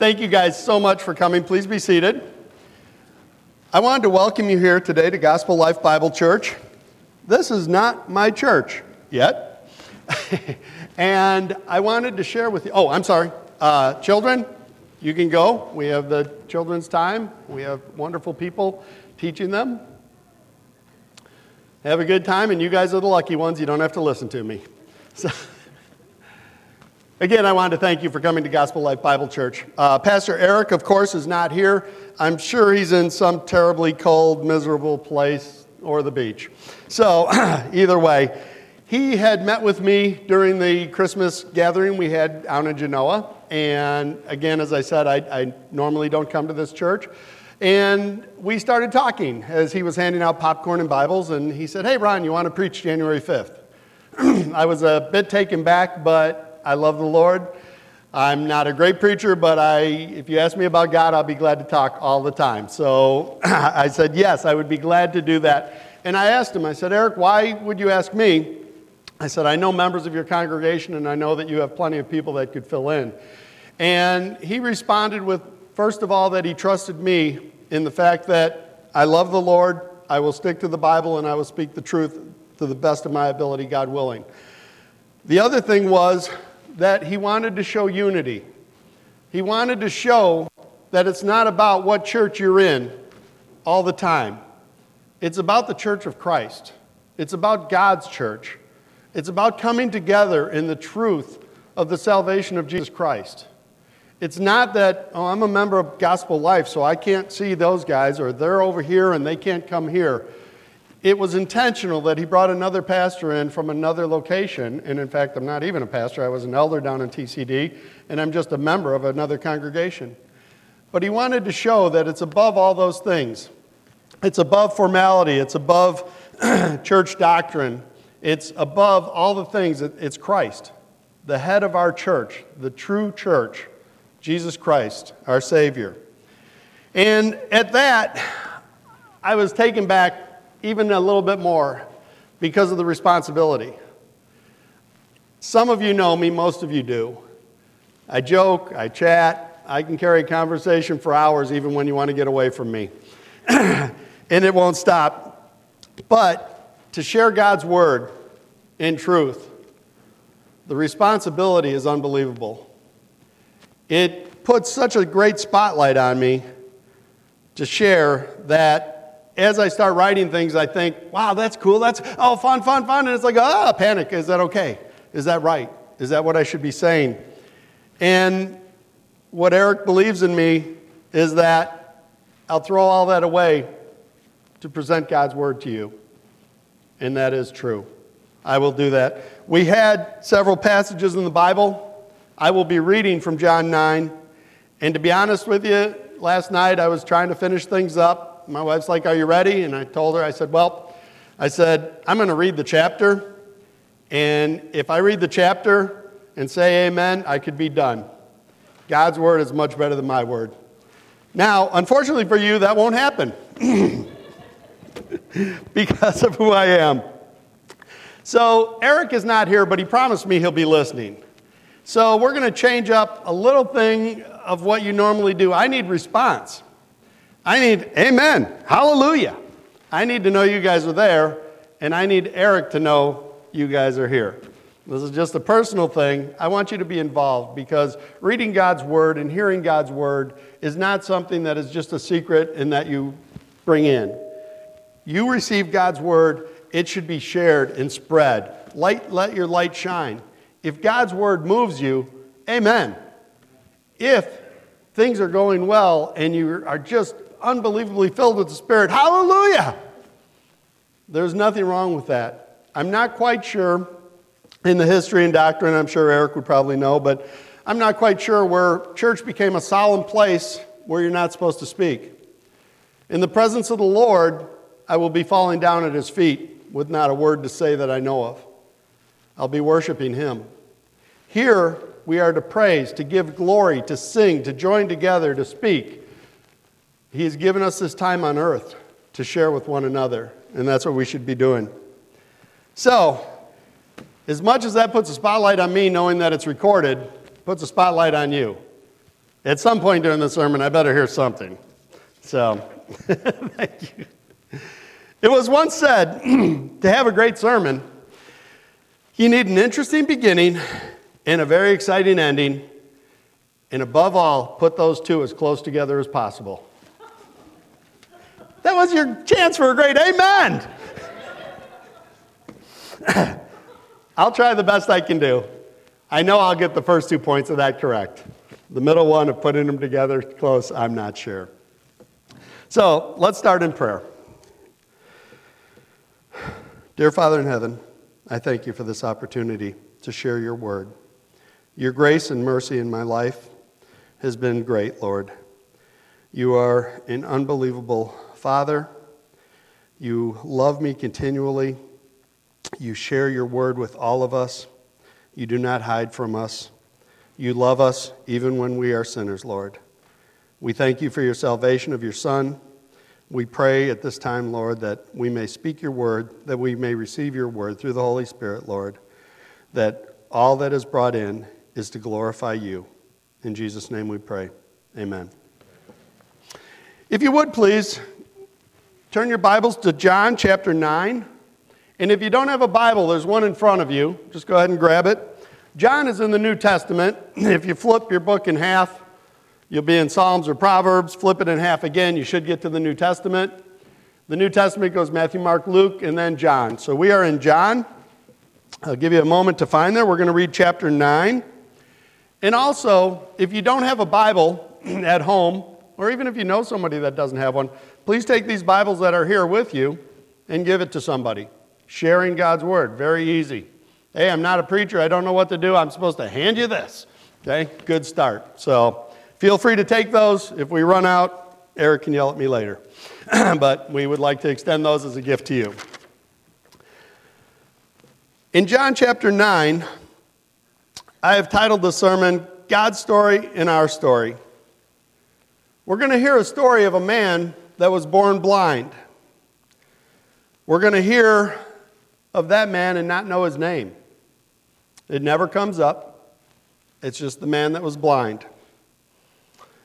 Thank you guys so much for coming. Please be seated. I wanted to welcome you here today to Gospel Life Bible Church. This is not my church yet. and I wanted to share with you. Oh, I'm sorry. Uh, children, you can go. We have the children's time. We have wonderful people teaching them. Have a good time, and you guys are the lucky ones. You don't have to listen to me. So, again, I wanted to thank you for coming to Gospel Life Bible Church. Uh, Pastor Eric, of course, is not here. I'm sure he's in some terribly cold, miserable place or the beach. So, either way, he had met with me during the Christmas gathering we had out in Genoa. And again, as I said, I, I normally don't come to this church. And we started talking as he was handing out popcorn and Bibles. And he said, Hey, Ron, you want to preach January 5th? I was a bit taken back, but I love the Lord. I'm not a great preacher, but I, if you ask me about God, I'll be glad to talk all the time. So I said, Yes, I would be glad to do that. And I asked him, I said, Eric, why would you ask me? I said, I know members of your congregation, and I know that you have plenty of people that could fill in. And he responded with, first of all, that he trusted me in the fact that I love the Lord, I will stick to the Bible, and I will speak the truth to the best of my ability, God willing. The other thing was that he wanted to show unity. He wanted to show that it's not about what church you're in all the time. It's about the church of Christ. It's about God's church. It's about coming together in the truth of the salvation of Jesus Christ. It's not that, oh, I'm a member of Gospel Life, so I can't see those guys, or they're over here and they can't come here. It was intentional that he brought another pastor in from another location. And in fact, I'm not even a pastor, I was an elder down in TCD, and I'm just a member of another congregation. But he wanted to show that it's above all those things. It's above formality, it's above church doctrine, it's above all the things. It's Christ, the head of our church, the true church, Jesus Christ, our Savior. And at that, I was taken back even a little bit more because of the responsibility. Some of you know me, most of you do. I joke, I chat, I can carry a conversation for hours even when you want to get away from me. and it won't stop. But to share God's word in truth, the responsibility is unbelievable. It puts such a great spotlight on me to share that as I start writing things, I think, wow, that's cool. That's, oh, fun, fun, fun. And it's like, ah, panic. Is that okay? Is that right? Is that what I should be saying? And what Eric believes in me is that I'll throw all that away to present God's word to you. And that is true. I will do that. We had several passages in the Bible. I will be reading from John 9. And to be honest with you, last night I was trying to finish things up my wife's like, Are you ready? And I told her, I said, Well, I said, I'm going to read the chapter. And if I read the chapter and say amen, I could be done. God's word is much better than my word. Now, unfortunately for you, that won't happen because of who I am. So, Eric is not here, but he promised me he'll be listening. So, we're going to change up a little thing of what you normally do. I need response. I need, amen, hallelujah. I need to know you guys are there, and I need Eric to know you guys are here. This is just a personal thing. I want you to be involved because reading God's word and hearing God's word is not something that is just a secret and that you bring in. You receive God's word, it should be shared and spread. Light, let your light shine. If God's word moves you, amen. If things are going well and you are just unbelievably filled with the Spirit. Hallelujah! There's nothing wrong with that. I'm not quite sure in the history and doctrine, I'm sure Eric would probably know, but I'm not quite sure where church became a solemn place where you're not supposed to speak. In the presence of the Lord, I will be falling down at his feet with not a word to say that I know of. I'll be worshiping him. Here, we are to praise, to give glory, to sing, to join together, to speak. He has given us this time on earth to share with one another, and that's what we should be doing. So, as much as that puts a spotlight on me, knowing that it's recorded, puts a spotlight on you. At some point during the sermon, I better hear something. So, thank you. It was once said to have a great sermon, you need an interesting beginning and a very exciting ending, and above all, put those two as close together as possible. That was your chance for a great amen. I'll try the best I can do. I know I'll get the first two points of that correct. The middle one of putting them together close, I'm not sure. So let's start in prayer. Dear Father in heaven, I thank you for this opportunity to share your word. Your grace and mercy in my life has been great, Lord. You are an unbelievable Father. You love me continually. You share your word with all of us. You do not hide from us. You love us even when we are sinners, Lord. We thank you for your salvation of your Son. We pray at this time, Lord, that we may speak your word, that we may receive your word through the Holy Spirit, Lord, that all that is brought in is to glorify you. In Jesus' name we pray. Amen. If you would please, turn your Bibles to John chapter 9. And if you don't have a Bible, there's one in front of you. Just go ahead and grab it. John is in the New Testament. If you flip your book in half, you'll be in Psalms or Proverbs. Flip it in half again, you should get to the New Testament. The New Testament goes Matthew, Mark, Luke, and then John. So we are in John. I'll give you a moment to find there. We're going to read chapter 9. And also, if you don't have a Bible at home, or even if you know somebody that doesn't have one, please take these Bibles that are here with you and give it to somebody. Sharing God's Word, very easy. Hey, I'm not a preacher. I don't know what to do. I'm supposed to hand you this. Okay, good start. So feel free to take those. If we run out, Eric can yell at me later. but we would like to extend those as a gift to you. In John chapter 9, I have titled the sermon, God's Story in Our Story. We're going to hear a story of a man that was born blind. We're going to hear of that man and not know his name. It never comes up. It's just the man that was blind.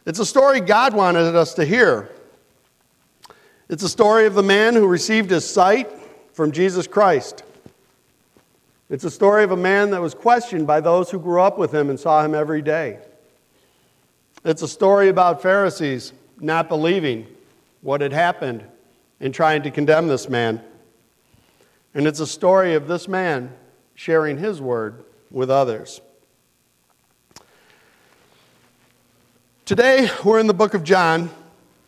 It's a story God wanted us to hear. It's a story of the man who received his sight from Jesus Christ. It's a story of a man that was questioned by those who grew up with him and saw him every day. It's a story about Pharisees not believing what had happened in trying to condemn this man. And it's a story of this man sharing his word with others. Today, we're in the book of John.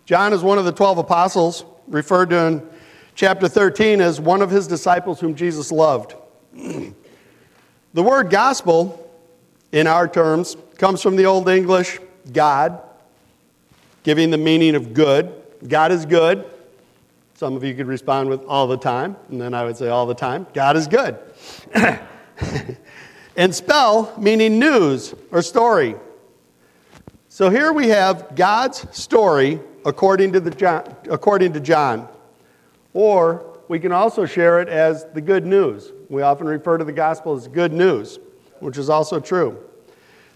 John is one of the 12 apostles, referred to in chapter 13 as one of his disciples whom Jesus loved. the word gospel, in our terms, comes from the Old English God, giving the meaning of good. God is good. Some of you could respond with all the time, and then I would say all the time. God is good. and spell meaning news or story. So here we have God's story according to, the John, according to John. Or we can also share it as the good news. We often refer to the gospel as good news, which is also true.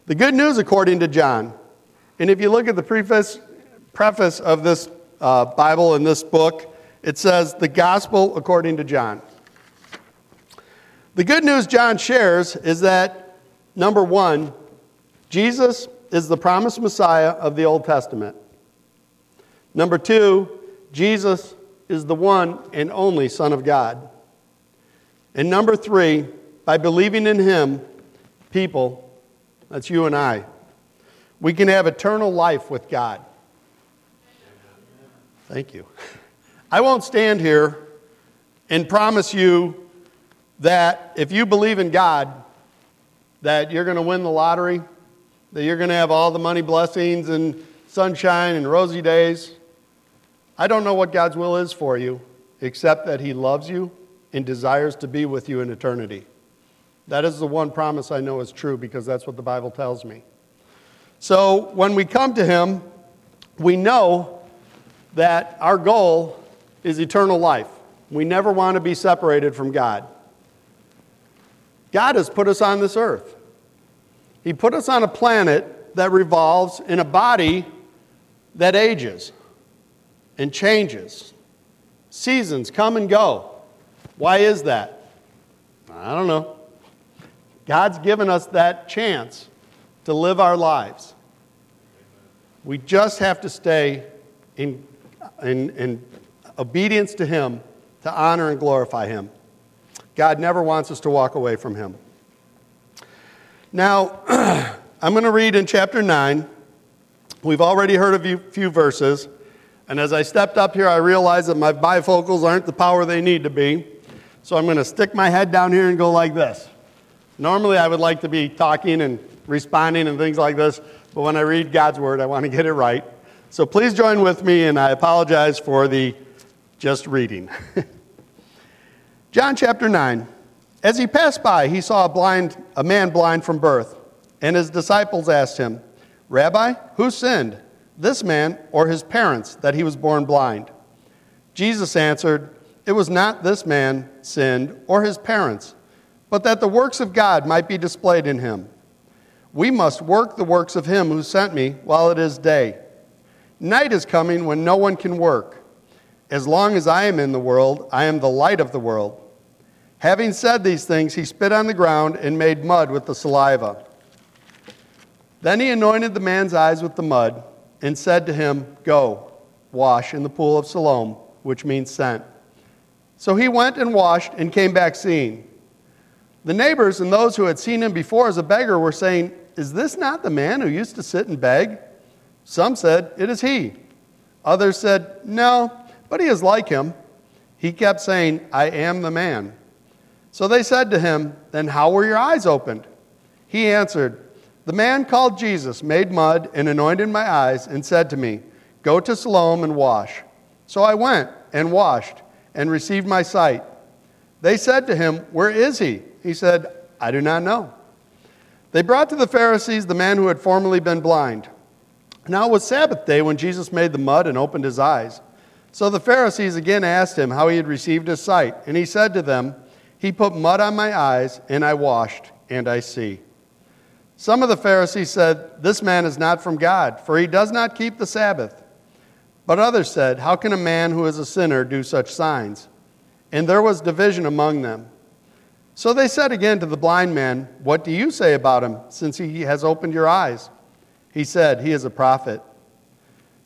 The good news according to John. And if you look at the preface, preface of this uh, Bible in this book, it says the gospel according to John. The good news John shares is that, number one, Jesus is the promised Messiah of the Old Testament. Number two, Jesus is the one and only Son of God. And number three, by believing in Him, people, that's you and I, we can have eternal life with God. Thank you. I won't stand here and promise you that if you believe in God, that you're going to win the lottery, that you're going to have all the money blessings and sunshine and rosy days. I don't know what God's will is for you, except that He loves you and desires to be with you in eternity. That is the one promise I know is true because that's what the Bible tells me. So when we come to Him, we know that our goal is eternal life. We never want to be separated from God. God has put us on this earth. He put us on a planet that revolves in a body that ages and changes. Seasons come and go. Why is that? I don't know. God's given us that chance to live our lives. We just have to stay in, in, in obedience to Him to honor and glorify Him. God never wants us to walk away from Him. Now, I'm going to read in chapter 9. We've already heard a few, few verses. And as I stepped up here, I realized that my bifocals aren't the power they need to be. So I'm going to stick my head down here and go like this. Normally, I would like to be talking and responding and things like this, but when I read God's word, I want to get it right. So please join with me, and I apologize for the just reading. John chapter 9. As he passed by, he saw a, blind, a man blind from birth, and his disciples asked him, Rabbi, who sinned, this man or his parents, that he was born blind? Jesus answered, It was not this man sinned or his parents, but that the works of God might be displayed in him. We must work the works of him who sent me while it is day. Night is coming when no one can work. As long as I am in the world, I am the light of the world. Having said these things, he spit on the ground and made mud with the saliva. Then he anointed the man's eyes with the mud and said to him, Go, wash in the pool of Siloam, which means sent. So he went and washed and came back seeing. The neighbors and those who had seen him before as a beggar were saying, Is this not the man who used to sit and beg? Some said, It is he. Others said, No, but he is like him. He kept saying, I am the man. So they said to him, Then how were your eyes opened? He answered, The man called Jesus made mud and anointed my eyes and said to me, Go to Siloam and wash. So I went and washed and received my sight. They said to him, Where is he? He said, I do not know. They brought to the Pharisees the man who had formerly been blind. Now it was Sabbath day when Jesus made the mud and opened his eyes. So the Pharisees again asked him how he had received his sight. And he said to them, He put mud on my eyes, and I washed, and I see. Some of the Pharisees said, This man is not from God, for he does not keep the Sabbath. But others said, How can a man who is a sinner do such signs? And there was division among them. So they said again to the blind man, What do you say about him, since he has opened your eyes? He said, He is a prophet.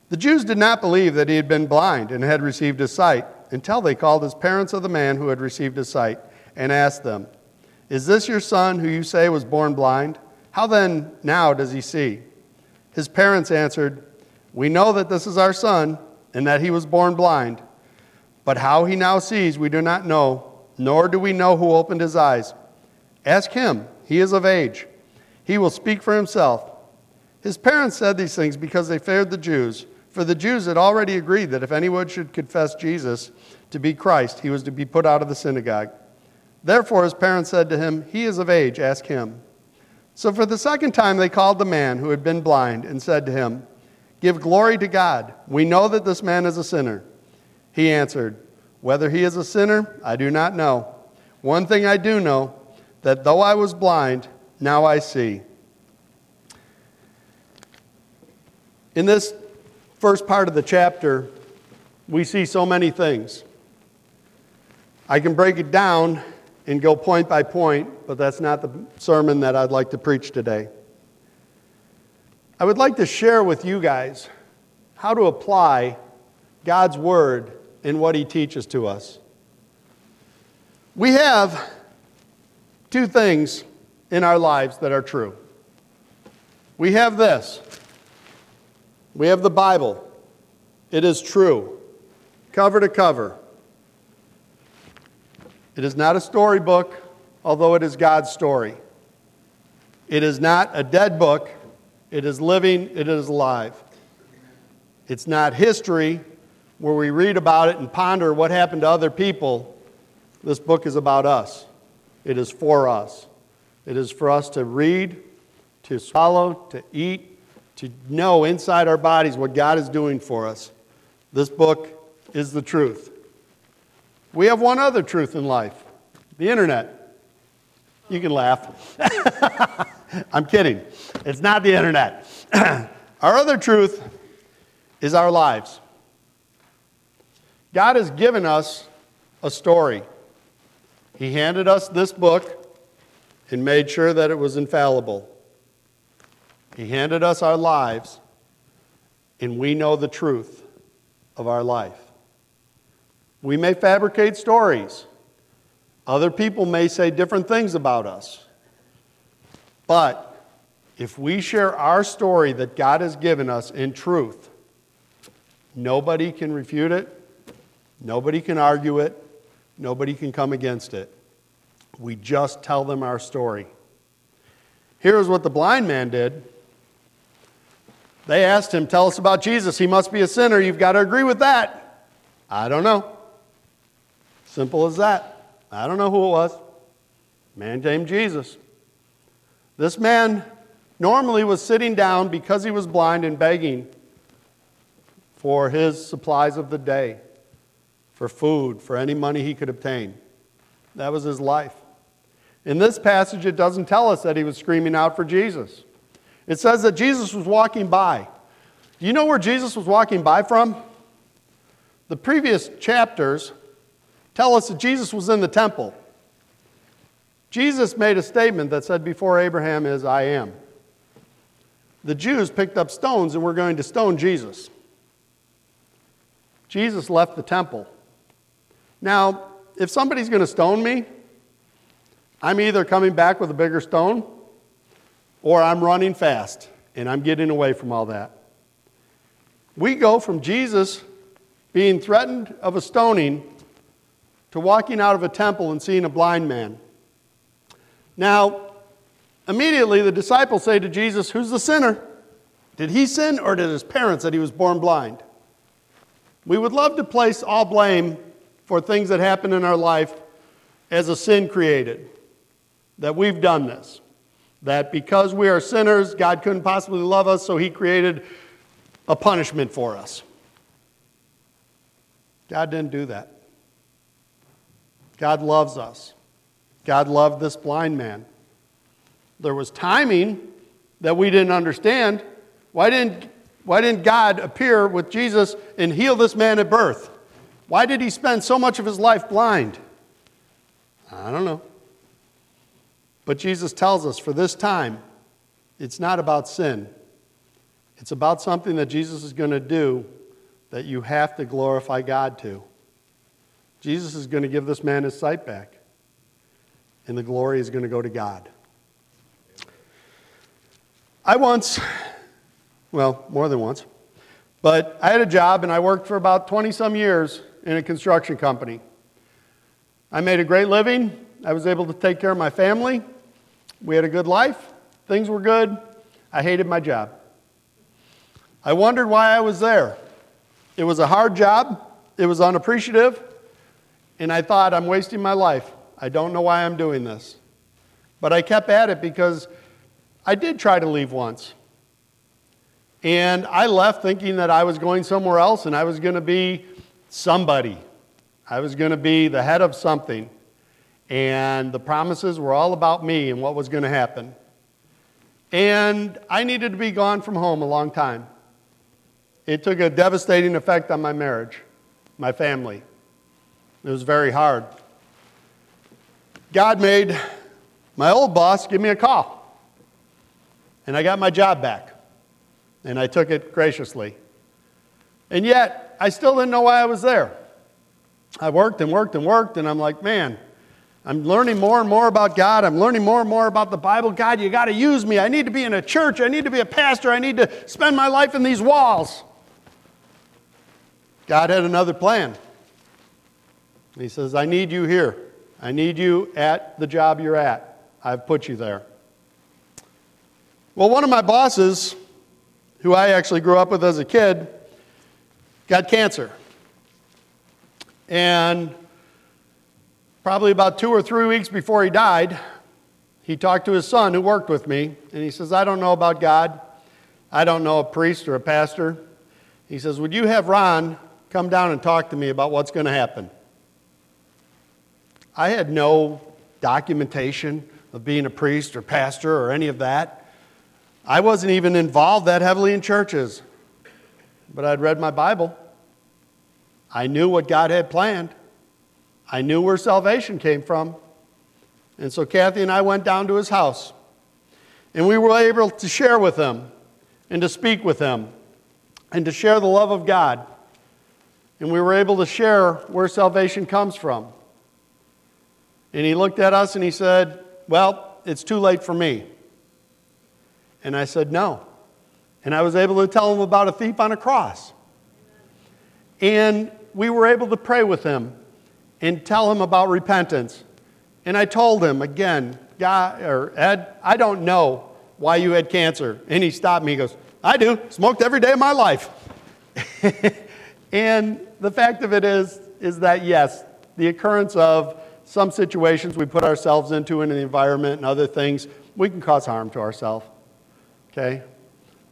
The Jews did not believe that he had been blind and had received his sight until they called his parents of the man who had received his sight and asked them, Is this your son who you say was born blind? How then now does he see? His parents answered, We know that this is our son and that he was born blind. But how he now sees, we do not know, nor do we know who opened his eyes. Ask him, he is of age. He will speak for himself. His parents said these things because they feared the Jews, for the Jews had already agreed that if anyone should confess Jesus to be Christ, he was to be put out of the synagogue. Therefore, his parents said to him, He is of age, ask him. So for the second time, they called the man who had been blind and said to him, Give glory to God. We know that this man is a sinner. He answered, Whether he is a sinner, I do not know. One thing I do know, that though I was blind, now I see. In this first part of the chapter, we see so many things. I can break it down and go point by point, but that's not the sermon that I'd like to preach today. I would like to share with you guys how to apply God's Word in what He teaches to us. We have two things in our lives that are true. We have this we have the Bible, it is true, cover to cover. It is not a storybook, although it is God's story. It is not a dead book, it is living, it is alive. It's not history, where we read about it and ponder what happened to other people, this book is about us. It is for us. It is for us to read, to swallow, to eat, to know inside our bodies what God is doing for us. This book is the truth. We have one other truth in life the internet. You can laugh. I'm kidding. It's not the internet. our other truth is our lives. God has given us a story. He handed us this book and made sure that it was infallible. He handed us our lives, and we know the truth of our life. We may fabricate stories. Other people may say different things about us. But if we share our story that God has given us in truth, nobody can refute it, nobody can argue it, nobody can come against it. We just tell them our story. Here's what the blind man did. They asked him, Tell us about Jesus. He must be a sinner. You've got to agree with that. I don't know. Simple as that. I don't know who it was. Man named Jesus. This man normally was sitting down because he was blind and begging for his supplies of the day, for food, for any money he could obtain. That was his life. In this passage, it doesn't tell us that he was screaming out for Jesus. It says that Jesus was walking by. Do you know where Jesus was walking by from? The previous chapters tell us that Jesus was in the temple. Jesus made a statement that said, Before Abraham is, I am. The Jews picked up stones and were going to stone Jesus. Jesus left the temple. Now, if somebody's going to stone me, I'm either coming back with a bigger stone or I'm running fast and I'm getting away from all that. We go from Jesus being threatened of a stoning to walking out of a temple and seeing a blind man. Now, immediately the disciples say to Jesus, Who's the sinner? Did he sin or did his parents that he was born blind? We would love to place all blame for things that happen in our life as a sin created, that we've done this. That because we are sinners, God couldn't possibly love us, so he created a punishment for us. God didn't do that. God loves us. God loved this blind man. There was timing that we didn't understand. Why didn't, why didn't God appear with Jesus and heal this man at birth? Why did he spend so much of his life blind? I don't know. But Jesus tells us for this time, it's not about sin. It's about something that Jesus is going to do that you have to glorify God to. Jesus is going to give this man his sight back and the glory is going to go to God. I once, well, more than once, but I had a job and I worked for about 20 some years in a construction company. I made a great living. I was able to take care of my family. We had a good life. Things were good. I hated my job. I wondered why I was there. It was a hard job, it was unappreciative, and I thought, I'm wasting my life. I don't know why I'm doing this. But I kept at it because I did try to leave once. And I left thinking that I was going somewhere else and I was going to be somebody. I was going to be the head of something. And the promises were all about me and what was going to happen. And I needed to be gone from home a long time. It took a devastating effect on my marriage, my family. It was very hard. God made my old boss give me a call. And I got my job back. And I took it graciously. And yet, I still didn't know why I was there. I worked and worked and worked, and I'm like, man, I'm learning more and more about God. I'm learning more and more about the Bible. God, you got to use me. I need to be in a church. I need to be a pastor. I need to spend my life in these walls. God had another plan. He says, I need you here. I need you at the job you're at. I've put you there. Well, one of my bosses, who I actually grew up with as a kid, got cancer. And probably about two or three weeks before he died, he talked to his son who worked with me, and he says, I don't know about God. I don't know a priest or a pastor. He says, Would you have Ron come down and talk to me about what's going to happen? I had no documentation of being a priest or pastor or any of that. I wasn't even involved that heavily in churches, but I'd read my Bible. I knew what God had planned. I knew where salvation came from. And so Kathy and I went down to his house. And we were able to share with him and to speak with him and to share the love of God. And we were able to share where salvation comes from. And he looked at us and he said, Well, it's too late for me. And I said, No. And I was able to tell him about a thief on a cross. And we were able to pray with him and tell him about repentance. And I told him again, God, or Ed, I don't know why you had cancer. And he stopped me. He goes, I do. Smoked every day of my life. and the fact of it is, is that yes, the occurrence of some situations we put ourselves into in the environment and other things, we can cause harm to ourselves. Okay?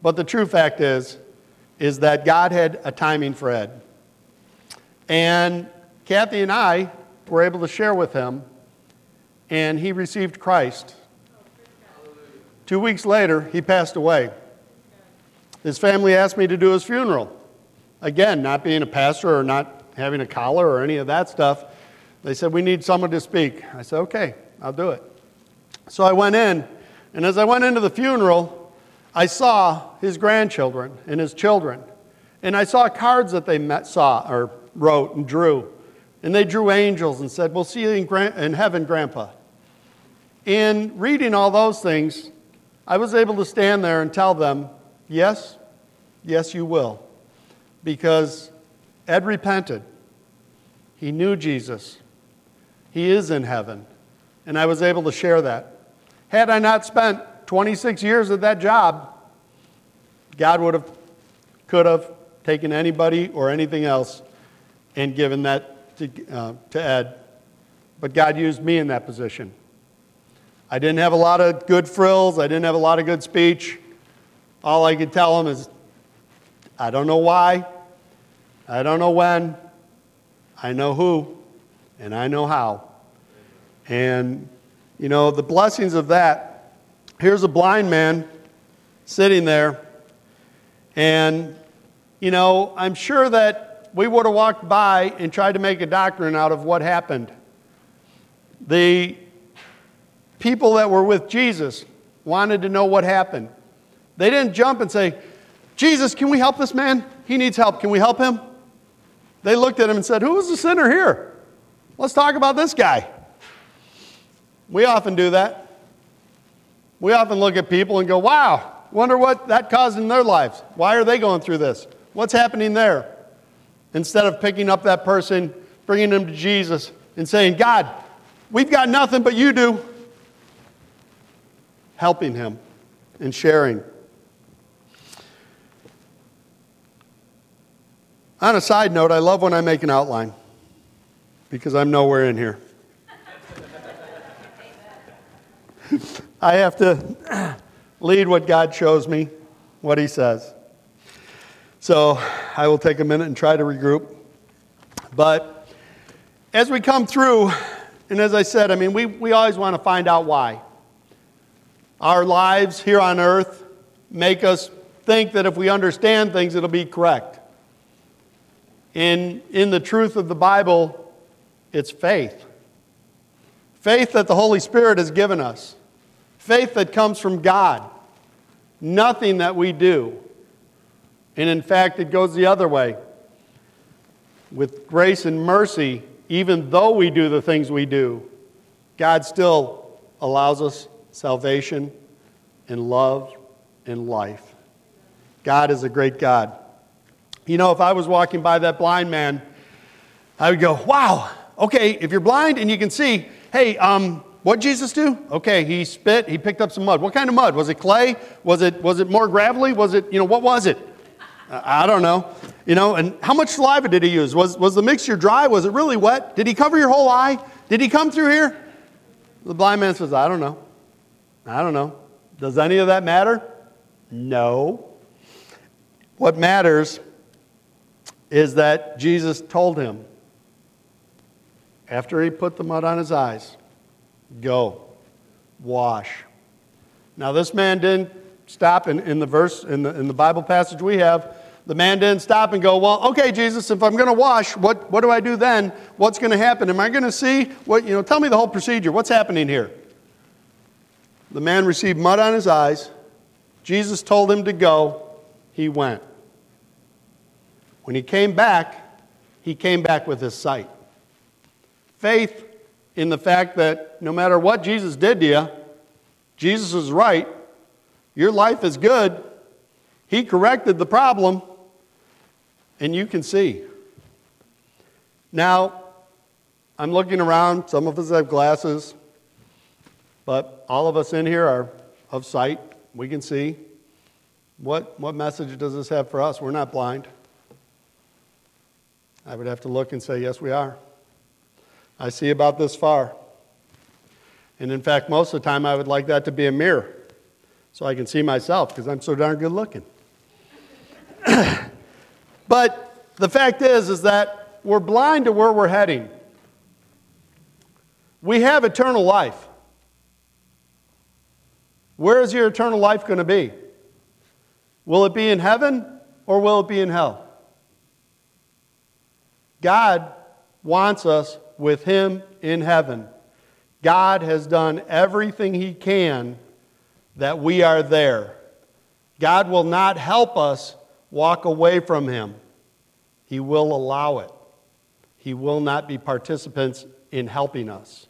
But the true fact is, is that God had a timing for Ed. And Kathy and I were able to share with him, and he received Christ. Two weeks later, he passed away. His family asked me to do his funeral. Again, not being a pastor or not having a collar or any of that stuff, they said, We need someone to speak. I said, Okay, I'll do it. So I went in, and as I went into the funeral, I saw his grandchildren and his children. And I saw cards that they met, saw or wrote and drew. And they drew angels and said, We'll see you in, in heaven, Grandpa. In reading all those things, I was able to stand there and tell them, Yes, yes, you will. Because Ed repented. He knew Jesus. He is in heaven. And I was able to share that. Had I not spent 26 years at that job, God would have, could have taken anybody or anything else and given that to, uh, to Ed. But God used me in that position. I didn't have a lot of good frills, I didn't have a lot of good speech. All I could tell him is, I don't know why, I don't know when, I know who, and I know how. And, you know, the blessings of that here's a blind man sitting there, and, you know, I'm sure that we would have walked by and tried to make a doctrine out of what happened. The people that were with Jesus wanted to know what happened. They didn't jump and say, Jesus, can we help this man? He needs help. Can we help him? They looked at him and said, Who is the sinner here? Let's talk about this guy. We often do that. We often look at people and go, Wow, wonder what that caused in their lives. Why are they going through this? What's happening there? Instead of picking up that person, bringing them to Jesus, and saying, God, we've got nothing but you do. Helping him and sharing. On a side note, I love when I make an outline because I'm nowhere in here. I have to lead what God shows me, what He says. So I will take a minute and try to regroup. But as we come through, and as I said, I mean, we, we always want to find out why. Our lives here on earth make us think that if we understand things, it'll be correct. In, in the truth of the Bible, it's faith. Faith that the Holy Spirit has given us. Faith that comes from God. Nothing that we do. And in fact, it goes the other way. With grace and mercy, even though we do the things we do, God still allows us salvation and love and life. God is a great God. You know, if I was walking by that blind man, I would go, wow, okay, if you're blind and you can see, hey, um, what Jesus do? Okay, he spit, he picked up some mud. What kind of mud? Was it clay? Was it, was it more gravelly? Was it, you know, what was it? I don't know. You know, and how much saliva did he use? Was, was the mixture dry? Was it really wet? Did he cover your whole eye? Did he come through here? The blind man says, I don't know. I don't know. Does any of that matter? No. What matters is that Jesus told him, after he put the mud on his eyes, go, wash. Now, this man didn't stop in, in the verse, in the, in the Bible passage we have, the man didn't stop and go, Well, okay, Jesus, if I'm going to wash, what, what do I do then? What's going to happen? Am I going to see what, you know, tell me the whole procedure. What's happening here? The man received mud on his eyes. Jesus told him to go. He went. When he came back, he came back with his sight. Faith in the fact that no matter what Jesus did to you, Jesus is right. Your life is good. He corrected the problem and you can see. Now, I'm looking around. Some of us have glasses, but all of us in here are of sight. We can see. What, what message does this have for us? We're not blind. I would have to look and say, yes, we are. I see about this far. And in fact, most of the time, I would like that to be a mirror so I can see myself because I'm so darn good looking. But the fact is, is that we're blind to where we're heading. We have eternal life. Where is your eternal life going to be? Will it be in heaven or will it be in hell? God wants us with Him in heaven. God has done everything He can that we are there. God will not help us walk away from Him. He will allow it. He will not be participants in helping us.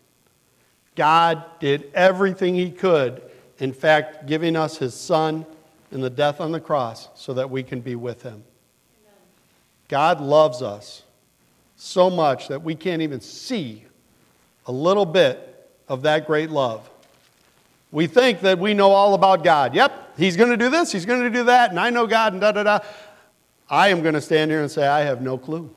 God did everything He could, in fact, giving us His Son in the death on the cross so that we can be with Him. God loves us so much that we can't even see a little bit of that great love. We think that we know all about God. Yep, He's going to do this, He's going to do that, and I know God, and da da da. I am going to stand here and say, I have no clue.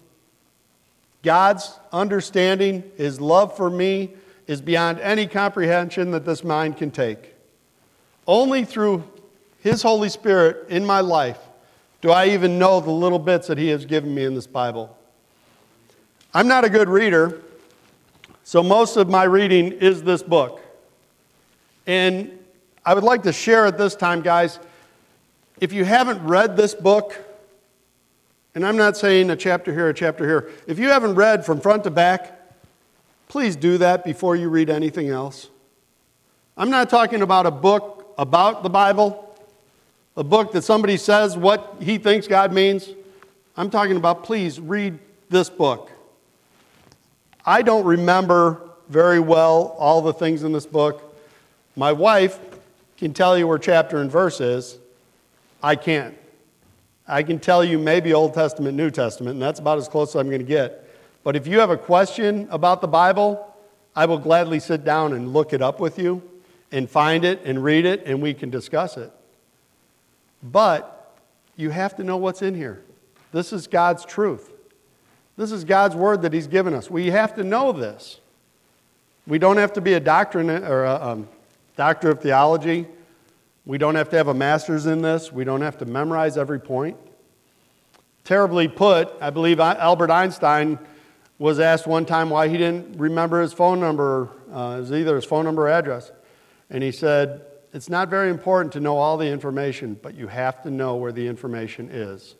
God's understanding, His love for me, is beyond any comprehension that this mind can take. Only through His Holy Spirit in my life do I even know the little bits that He has given me in this Bible. I'm not a good reader, so most of my reading is this book. And I would like to share at this time, guys, if you haven't read this book, and I'm not saying a chapter here, a chapter here, if you haven't read from front to back, please do that before you read anything else. I'm not talking about a book about the Bible, a book that somebody says what he thinks God means. I'm talking about, please read this book. I don't remember very well all the things in this book. My wife can tell you where chapter and verse is. I can't. I can tell you maybe Old Testament, New Testament, and that's about as close as I'm going to get. But if you have a question about the Bible, I will gladly sit down and look it up with you and find it and read it, and we can discuss it. But you have to know what's in here. This is God's truth. This is God's word that He's given us. We have to know this. We don't have to be a doctrine or a um, doctor of theology. We don't have to have a master's in this. We don't have to memorize every point. Terribly put, I believe Albert Einstein was asked one time why he didn't remember his phone number, uh, either his phone number or address. And he said, It's not very important to know all the information, but you have to know where the information is.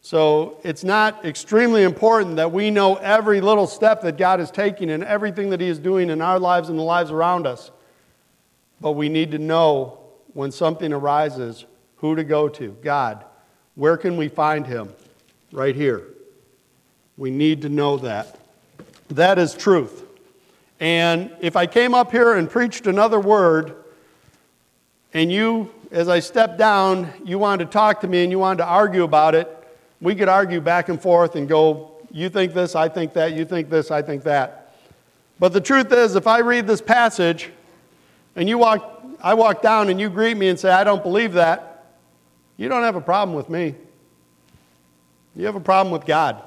So it's not extremely important that we know every little step that God is taking and everything that He is doing in our lives and the lives around us. But we need to know when something arises who to go to. God. Where can we find him? Right here. We need to know that. That is truth. And if I came up here and preached another word, and you, as I stepped down, you wanted to talk to me and you wanted to argue about it, we could argue back and forth and go, you think this, I think that, you think this, I think that. But the truth is, if I read this passage and you walk, I walk down and you greet me and say, I don't believe that, you don't have a problem with me. You have a problem with God.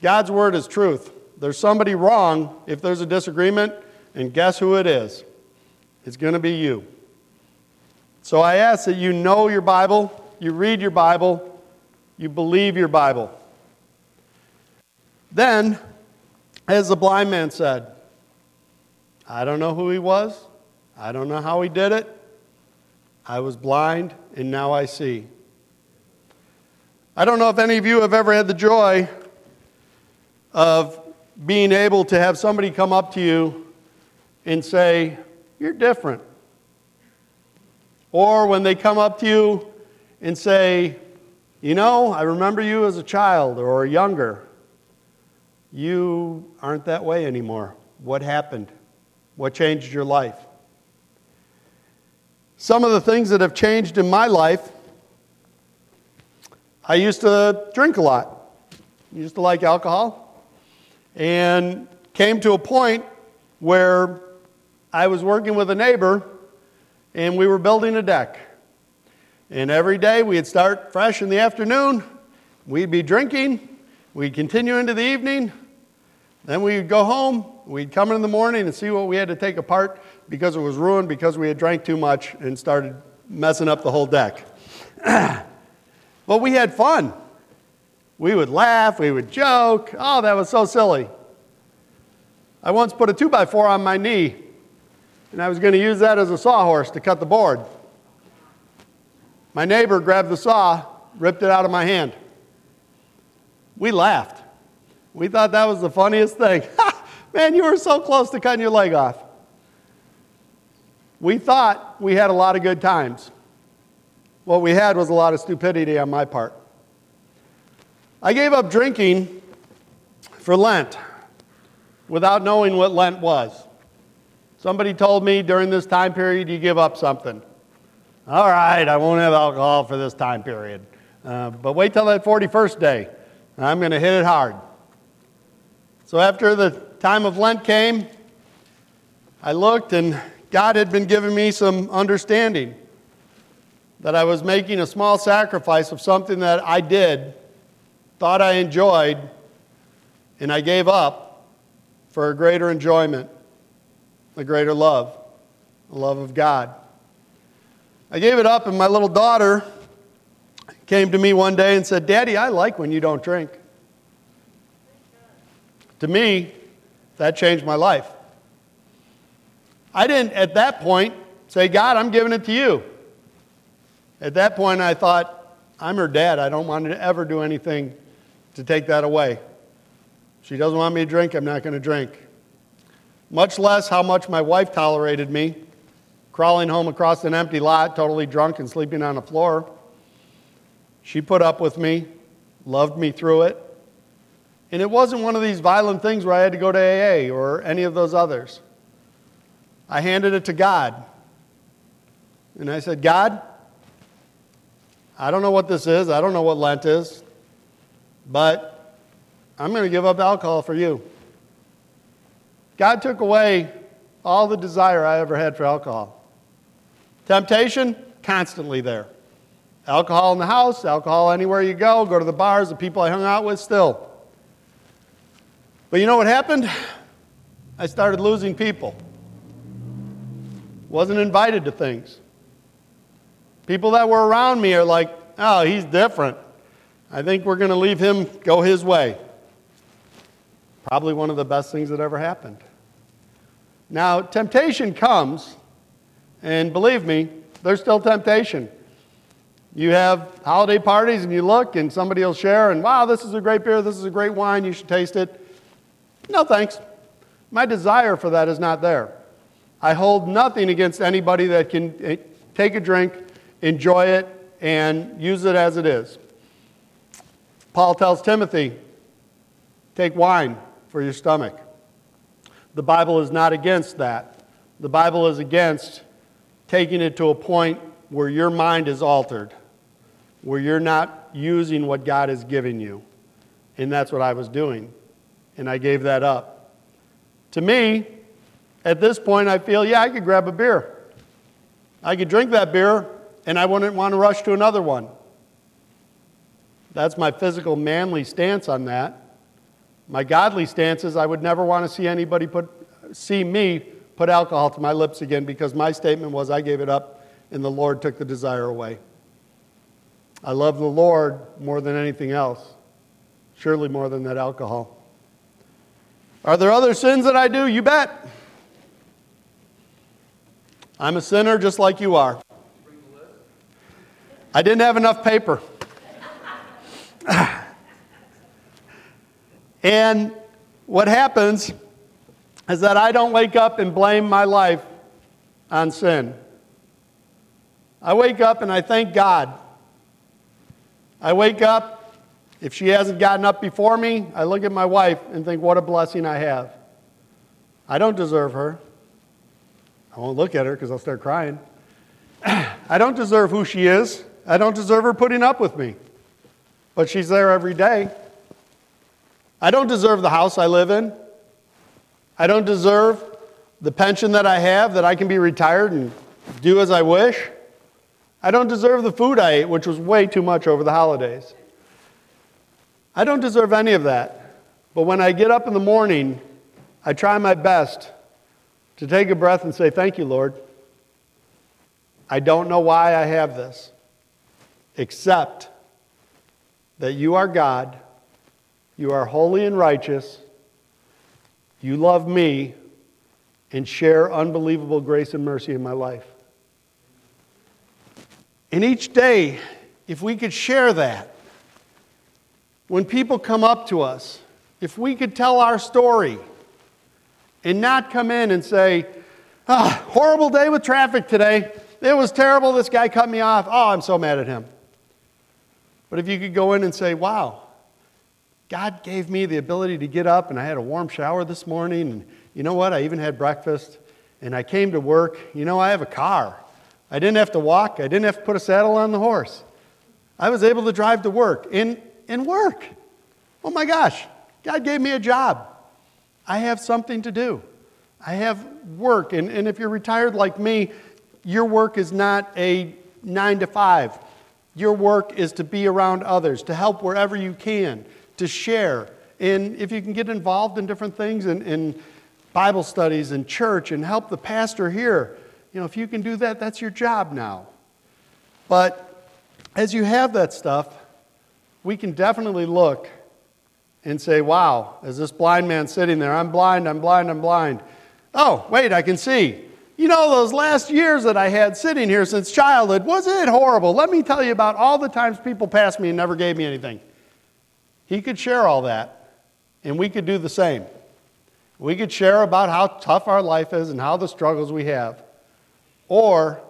God's word is truth. There's somebody wrong if there's a disagreement, and guess who it is? It's going to be you. So I ask that you know your Bible, you read your Bible, you believe your Bible. Then, as the blind man said, I don't know who he was. I don't know how he did it. I was blind, and now I see. I don't know if any of you have ever had the joy of being able to have somebody come up to you and say, You're different. Or when they come up to you and say, You know, I remember you as a child or younger. You aren't that way anymore. What happened? What changed your life? Some of the things that have changed in my life, I used to drink a lot. Used to like alcohol. And came to a point where I was working with a neighbor and we were building a deck. And every day we'd start fresh in the afternoon, we'd be drinking, we'd continue into the evening, then we'd go home, we'd come in the morning and see what we had to take apart because it was ruined because we had drank too much and started messing up the whole deck. but we had fun. We would laugh, we would joke. Oh, that was so silly. I once put a two by four on my knee and I was going to use that as a sawhorse to cut the board. My neighbor grabbed the saw, ripped it out of my hand. We laughed. We thought that was the funniest thing. Man, you were so close to cutting your leg off. We thought we had a lot of good times. What we had was a lot of stupidity on my part. I gave up drinking for Lent without knowing what Lent was. Somebody told me during this time period you give up something. All right, I won't have alcohol for this time period. Uh, but wait till that 41st day. I'm going to hit it hard. So after the time of Lent came, I looked and God had been giving me some understanding that I was making a small sacrifice of something that I did, thought I enjoyed, and I gave up for a greater enjoyment a greater love, the love of God. I gave it up, and my little daughter came to me one day and said, Daddy, I like when you don't drink. To me, that changed my life. I didn't, at that point, say, God, I'm giving it to you. At that point, I thought, I'm her dad. I don't want to ever do anything to take that away. She doesn't want me to drink, I'm not going to drink much less how much my wife tolerated me, crawling home across an empty lot, totally drunk and sleeping on the floor. She put up with me, loved me through it. And it wasn't one of these violent things where I had to go to AA or any of those others. I handed it to God. And I said, God, I don't know what this is. I don't know what Lent is. But I'm going to give up alcohol for you. God took away all the desire I ever had for alcohol. Temptation, constantly there. Alcohol in the house, alcohol anywhere you go, go to the bars, the people I hung out with, still. But you know what happened? I started losing people. Wasn't invited to things. People that were around me are like, oh, he's different. I think we're going to leave him go his way. Probably one of the best things that ever happened. Now, temptation comes, and believe me, there's still temptation. You have holiday parties and you look and somebody will share, and wow, this is a great beer, this is a great wine, you should taste it. No thanks. My desire for that is not there. I hold nothing against anybody that can eh, take a drink, enjoy it, and use it as it is. Paul tells Timothy, take wine for your stomach. The Bible is not against that. The Bible is against taking it to a point where your mind is altered, where you're not using what God has given you. And that's what I was doing. And I gave that up. To me, at this point, I feel, yeah, I could grab a beer. I could drink that beer, and I wouldn't want to rush to another one. That's my physical, manly stance on that. My godly stance is I would never want to see anybody put, see me put alcohol to my lips again because my statement was I gave it up and the Lord took the desire away. I love the Lord more than anything else, surely more than that alcohol. Are there other sins that I do? You bet. I'm a sinner just like you are. I didn't have enough paper. and what happens is that I don't wake up and blame my life on sin. I wake up and I thank God. I wake up, if she hasn't gotten up before me, I look at my wife and think, what a blessing I have. I don't deserve her. I won't look at her because I'll start crying. I don't deserve who she is. I don't deserve her putting up with me. But she's there every day. I don't deserve the house I live in. I don't deserve the pension that I have that I can be retired and do as I wish. I don't deserve the food I ate, which was way too much over the holidays. I don't deserve any of that. But when I get up in the morning, I try my best to take a breath and say, Thank you, Lord. I don't know why I have this, except that you are God, you are holy and righteous, you love me, and share unbelievable grace and mercy in my life. And each day, if we could share that, when people come up to us, if we could tell our story and not come in and say, ah, horrible day with traffic today. It was terrible. This guy cut me off. Oh, I'm so mad at him. But if you could go in and say, wow, God gave me the ability to get up and I had a warm shower this morning. And you know what? I even had breakfast and I came to work. You know, I have a car. I didn't have to walk, I didn't have to put a saddle on the horse. I was able to drive to work and, and work. Oh my gosh, God gave me a job. I have something to do. I have work. And, and if you're retired like me, your work is not a nine to five. Your work is to be around others, to help wherever you can, to share. And if you can get involved in different things in, in Bible studies and church and help the pastor here, you know, if you can do that, that's your job now. But as you have that stuff, we can definitely look and say, wow, as this blind man sitting there, I'm blind, I'm blind, I'm blind. Oh, wait, I can see. You know, those last years that I had sitting here since childhood, wasn't it horrible? Let me tell you about all the times people passed me and never gave me anything. He could share all that, and we could do the same. We could share about how tough our life is and how the struggles we have. Or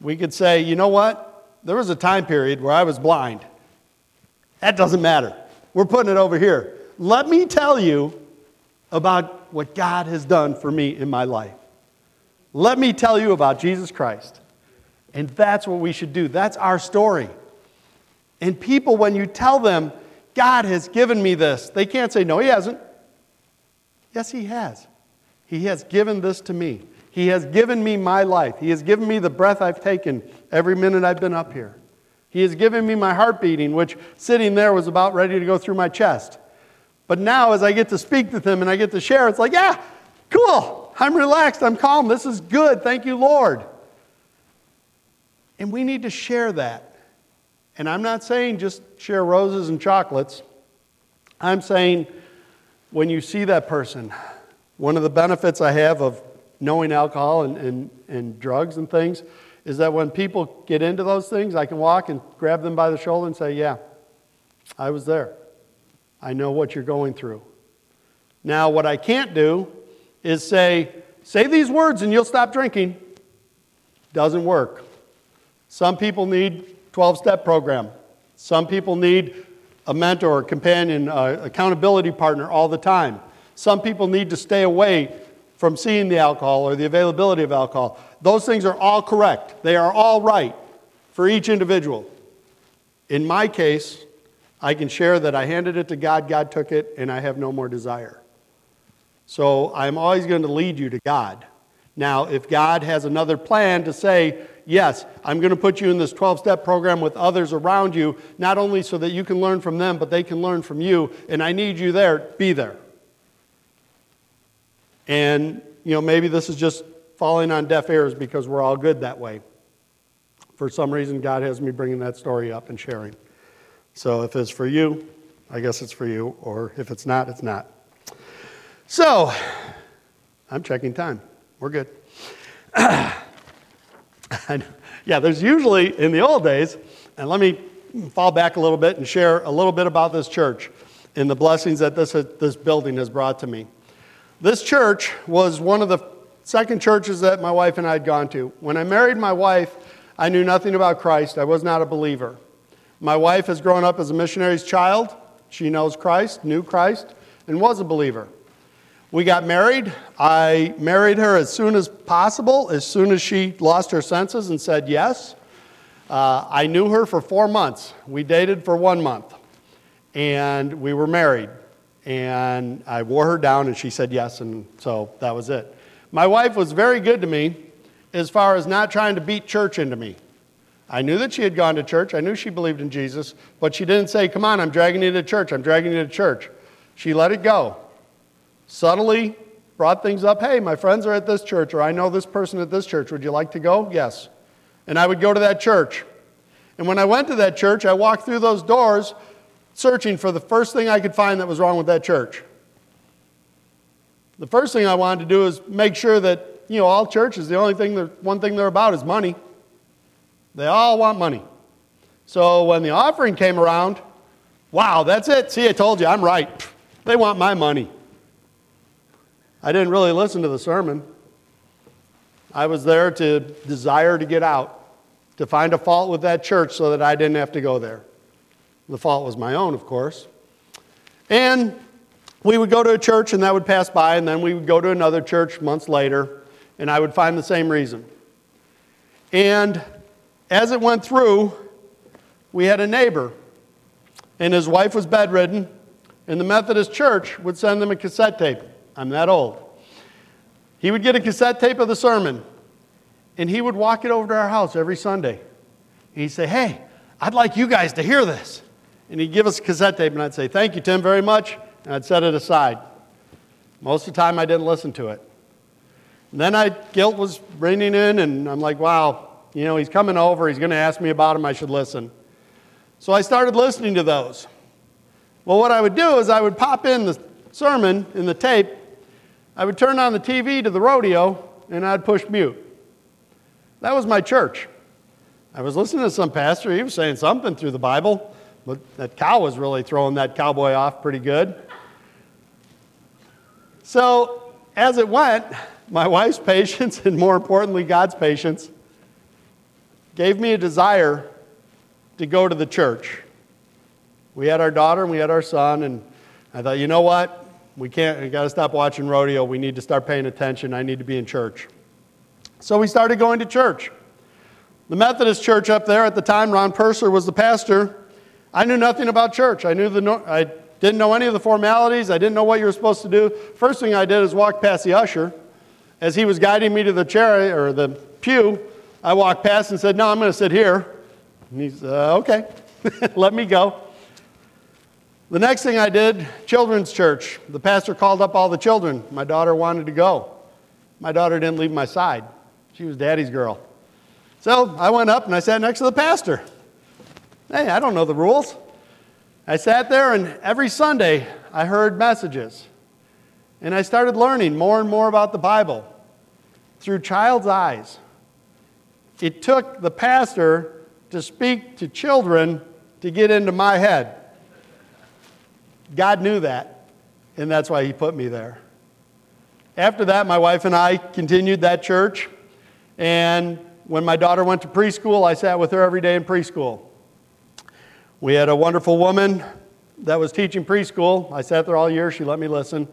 we could say, you know what? There was a time period where I was blind. That doesn't matter. We're putting it over here. Let me tell you about what God has done for me in my life. Let me tell you about Jesus Christ. And that's what we should do. That's our story. And people, when you tell them, God has given me this, they can't say, No, He hasn't. Yes, He has. He has given this to me. He has given me my life. He has given me the breath I've taken every minute I've been up here. He has given me my heart beating, which sitting there was about ready to go through my chest. But now, as I get to speak to him and I get to share, it's like, yeah, cool. I'm relaxed. I'm calm. This is good. Thank you, Lord. And we need to share that. And I'm not saying just share roses and chocolates. I'm saying when you see that person, one of the benefits I have of knowing alcohol and, and, and drugs and things is that when people get into those things, I can walk and grab them by the shoulder and say, Yeah, I was there. I know what you're going through. Now, what I can't do is say, Say these words and you'll stop drinking. Doesn't work. Some people need 12 step program. Some people need a mentor, a companion, uh, accountability partner all the time. Some people need to stay away from seeing the alcohol or the availability of alcohol. Those things are all correct. They are all right for each individual. In my case, I can share that I handed it to God, God took it, and I have no more desire. So I'm always going to lead you to God. Now, if God has another plan to say, yes, I'm going to put you in this 12 step program with others around you, not only so that you can learn from them, but they can learn from you, and I need you there, be there. And, you know, maybe this is just falling on deaf ears because we're all good that way. For some reason, God has me bringing that story up and sharing. So if it's for you, I guess it's for you, or if it's not, it's not. So, I'm checking time. We're good. yeah, there's usually, in the old days, And let me fall back a little bit and share a little bit about this church and the blessings that this, this building has brought to me. This church was one of the second churches that my wife and I had gone to. When I married my wife, I knew nothing about Christ. I was not a believer. My wife has grown up as a missionary's child. She knows Christ, knew Christ, and was a believer. We got married. I married her as soon as possible, as soon as she lost her senses and said yes. Uh, I knew her for four months. We dated for one month, and we were married. And I wore her down, and she said yes, and so that was it. My wife was very good to me as far as not trying to beat church into me. I knew that she had gone to church. I knew she believed in Jesus, but she didn't say, Come on, I'm dragging you to church. I'm dragging you to church. She let it go. Subtly brought things up. Hey, my friends are at this church, or I know this person at this church. Would you like to go? Yes and I would go to that church. And when I went to that church, I walked through those doors searching for the first thing I could find that was wrong with that church. The first thing I wanted to do is make sure that, you know, all churches, the only thing, one thing they're about is money. They all want money. So when the offering came around, wow, that's it. See, I told you, I'm right. They want my money. I didn't really listen to the sermon. I was there to desire to get out, to find a fault with that church so that I didn't have to go there. The fault was my own, of course. And we would go to a church and that would pass by, and then we would go to another church months later, and I would find the same reason. And as it went through, we had a neighbor, and his wife was bedridden, and the Methodist church would send them a cassette tape. I'm that old. He would get a cassette tape of the sermon, and he would walk it over to our house every Sunday. And he'd say, Hey, I'd like you guys to hear this. And he'd give us a cassette tape, and I'd say, Thank you, Tim, very much. And I'd set it aside. Most of the time, I didn't listen to it. And then I, guilt was raining in, and I'm like, Wow, you know, he's coming over. He's going to ask me about him. I should listen. So I started listening to those. Well, what I would do is I would pop in the sermon in the tape I would turn on the TV to the rodeo and I'd push mute. That was my church. I was listening to some pastor, he was saying something through the Bible, but that cow was really throwing that cowboy off pretty good. So, as it went, my wife's patience, and more importantly, God's patience, gave me a desire to go to the church. We had our daughter and we had our son, and I thought, you know what? We can't, we got to stop watching rodeo. We need to start paying attention. I need to be in church. So we started going to church. The Methodist church up there at the time, Ron Purser was the pastor. I knew nothing about church. I knew the, I didn't know any of the formalities. I didn't know what you were supposed to do. First thing I did is walk past the usher. As he was guiding me to the chair or the pew, I walked past and said, No, I'm going to sit here. And he's, uh, Okay, let me go. The next thing I did, children's church. The pastor called up all the children. My daughter wanted to go. My daughter didn't leave my side. She was daddy's girl. So I went up and I sat next to the pastor. Hey, I don't know the rules. I sat there and every Sunday I heard messages. And I started learning more and more about the Bible through child's eyes. It took the pastor to speak to children to get into my head. God knew that, and that's why He put me there. After that, my wife and I continued that church, and when my daughter went to preschool, I sat with her every day in preschool. We had a wonderful woman that was teaching preschool. I sat there all year, she let me listen.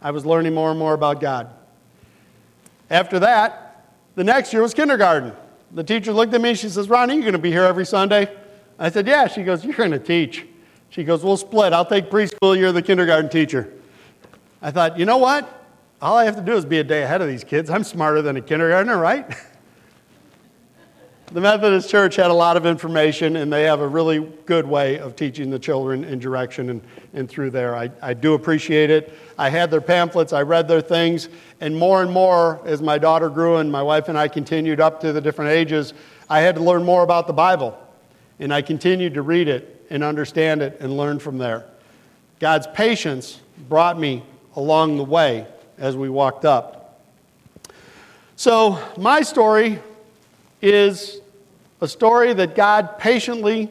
I was learning more and more about God. After that, the next year was kindergarten. The teacher looked at me, she says, Ronnie, you're going to be here every Sunday? I said, Yeah. She goes, You're going to teach. She goes, We'll split. I'll take preschool, you're the kindergarten teacher. I thought, you know what? All I have to do is be a day ahead of these kids. I'm smarter than a kindergartner, right? the Methodist Church had a lot of information, and they have a really good way of teaching the children in direction and, and through there. I, I do appreciate it. I had their pamphlets, I read their things, and more and more as my daughter grew and my wife and I continued up to the different ages, I had to learn more about the Bible. And I continued to read it and understand it and learn from there. God's patience brought me along the way as we walked up. So, my story is A story that God patiently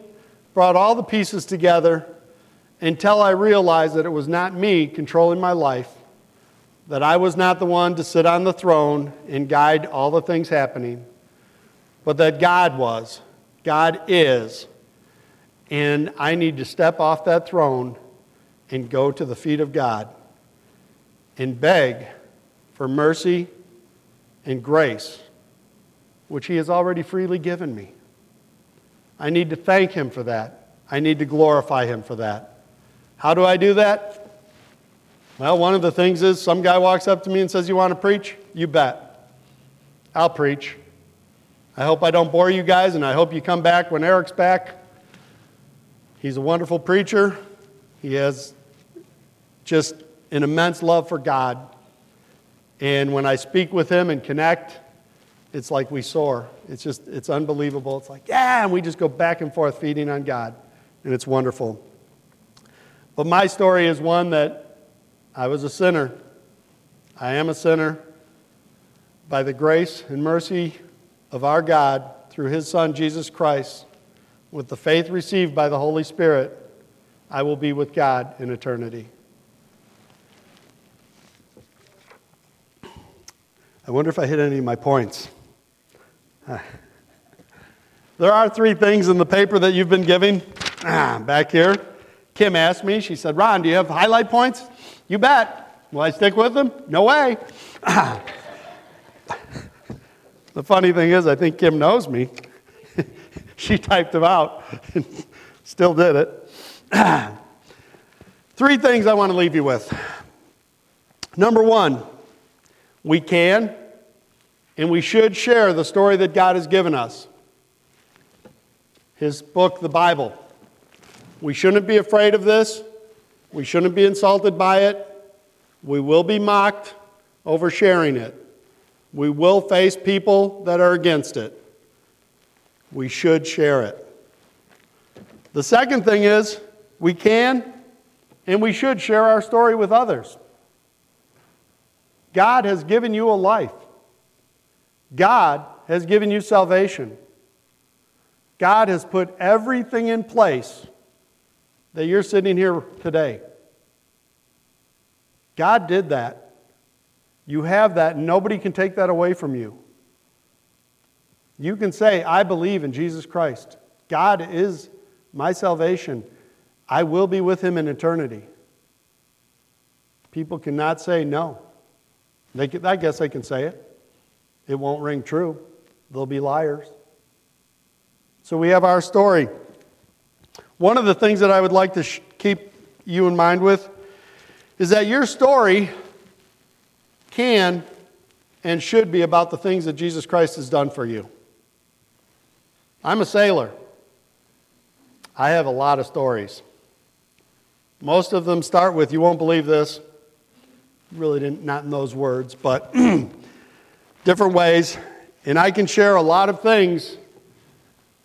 brought all the pieces together until I realized that it was not me controlling my life, that I was not the one to sit on the throne and guide all the things happening, but that God was. God is. And I need to step off that throne and go to the feet of God and beg for mercy and grace, which He has already freely given me. I need to thank Him for that. I need to glorify Him for that. How do I do that? Well, one of the things is some guy walks up to me and says, You want to preach? You bet. I'll preach. I hope I don't bore you guys, and I hope you come back when Eric's back. He's a wonderful preacher. He has just an immense love for God. And when I speak with him and connect, it's like we soar. It's just, it's unbelievable. It's like, yeah, and we just go back and forth feeding on God. And it's wonderful. But my story is one that I was a sinner. I am a sinner. By the grace and mercy of our God through his Son, Jesus Christ, with the faith received by the Holy Spirit, I will be with God in eternity. I wonder if I hit any of my points. There are three things in the paper that you've been giving. Ah, back here, Kim asked me, she said, Ron, do you have highlight points? You bet. Will I stick with them? No way. the funny thing is, I think Kim knows me. she typed them out and still did it. Three things I want to leave you with. Number one, we can and we should share the story that God has given us. His book, the Bible. We shouldn't be afraid of this. We shouldn't be insulted by it. We will be mocked over sharing it. We will face people that are against it. We should share it. The second thing is we can and we should share our story with others. God has given you a life. God has given you salvation. God has put everything in place that you're sitting here today. God did that. You have that, nobody can take that away from you. You can say, I believe in Jesus Christ. God is my salvation. I will be with him in eternity. People cannot say no. They I guess they can say it. It won't ring true. They'll be liars. So we have our story. One of the things that I would like to sh- keep you in mind with is that your story can and should be about the things that Jesus Christ has done for you. I'm a sailor. I have a lot of stories. Most of them start with, you won't believe this. Really didn't, not in those words, but different ways. And I can share a lot of things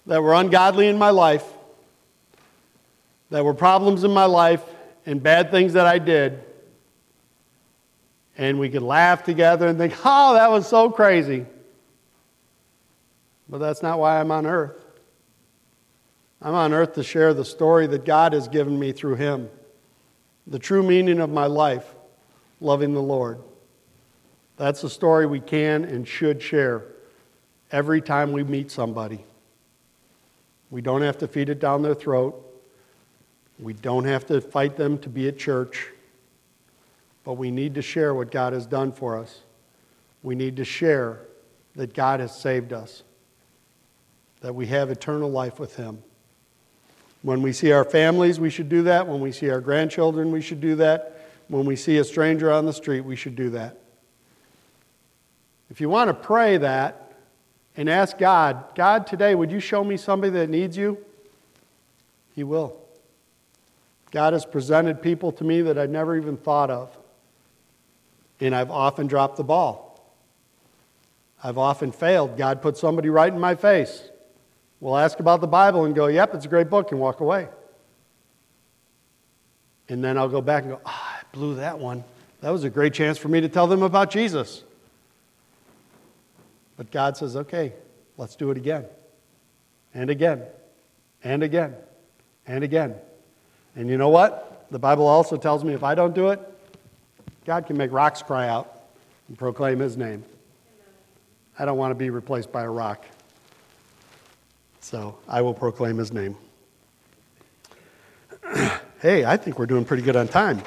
that were ungodly in my life, that were problems in my life, and bad things that I did. And we could laugh together and think, oh, that was so crazy. But that's not why I'm on earth. I'm on earth to share the story that God has given me through Him, the true meaning of my life, loving the Lord. That's a story we can and should share every time we meet somebody. We don't have to feed it down their throat. We don't have to fight them to be at church. But we need to share what God has done for us. We need to share that God has saved us, that we have eternal life with Him. When we see our families, we should do that. When we see our grandchildren, we should do that. When we see a stranger on the street, we should do that. If you want to pray that and ask God, God, today, would you show me somebody that needs you? He will. God has presented people to me that I'd never even thought of. And I've often dropped the ball. I've often failed. God put somebody right in my face. We'll ask about the Bible and go, yep, it's a great book, and walk away. And then I'll go back and go, ah, I blew that one. That was a great chance for me to tell them about Jesus. But God says, okay, let's do it again. and again and again and again. And you know what? The Bible also tells me if I don't do it, God can make rocks cry out and proclaim his name. I don't want to be replaced by a rock. So I will proclaim his name. hey, I think we're doing pretty good on time.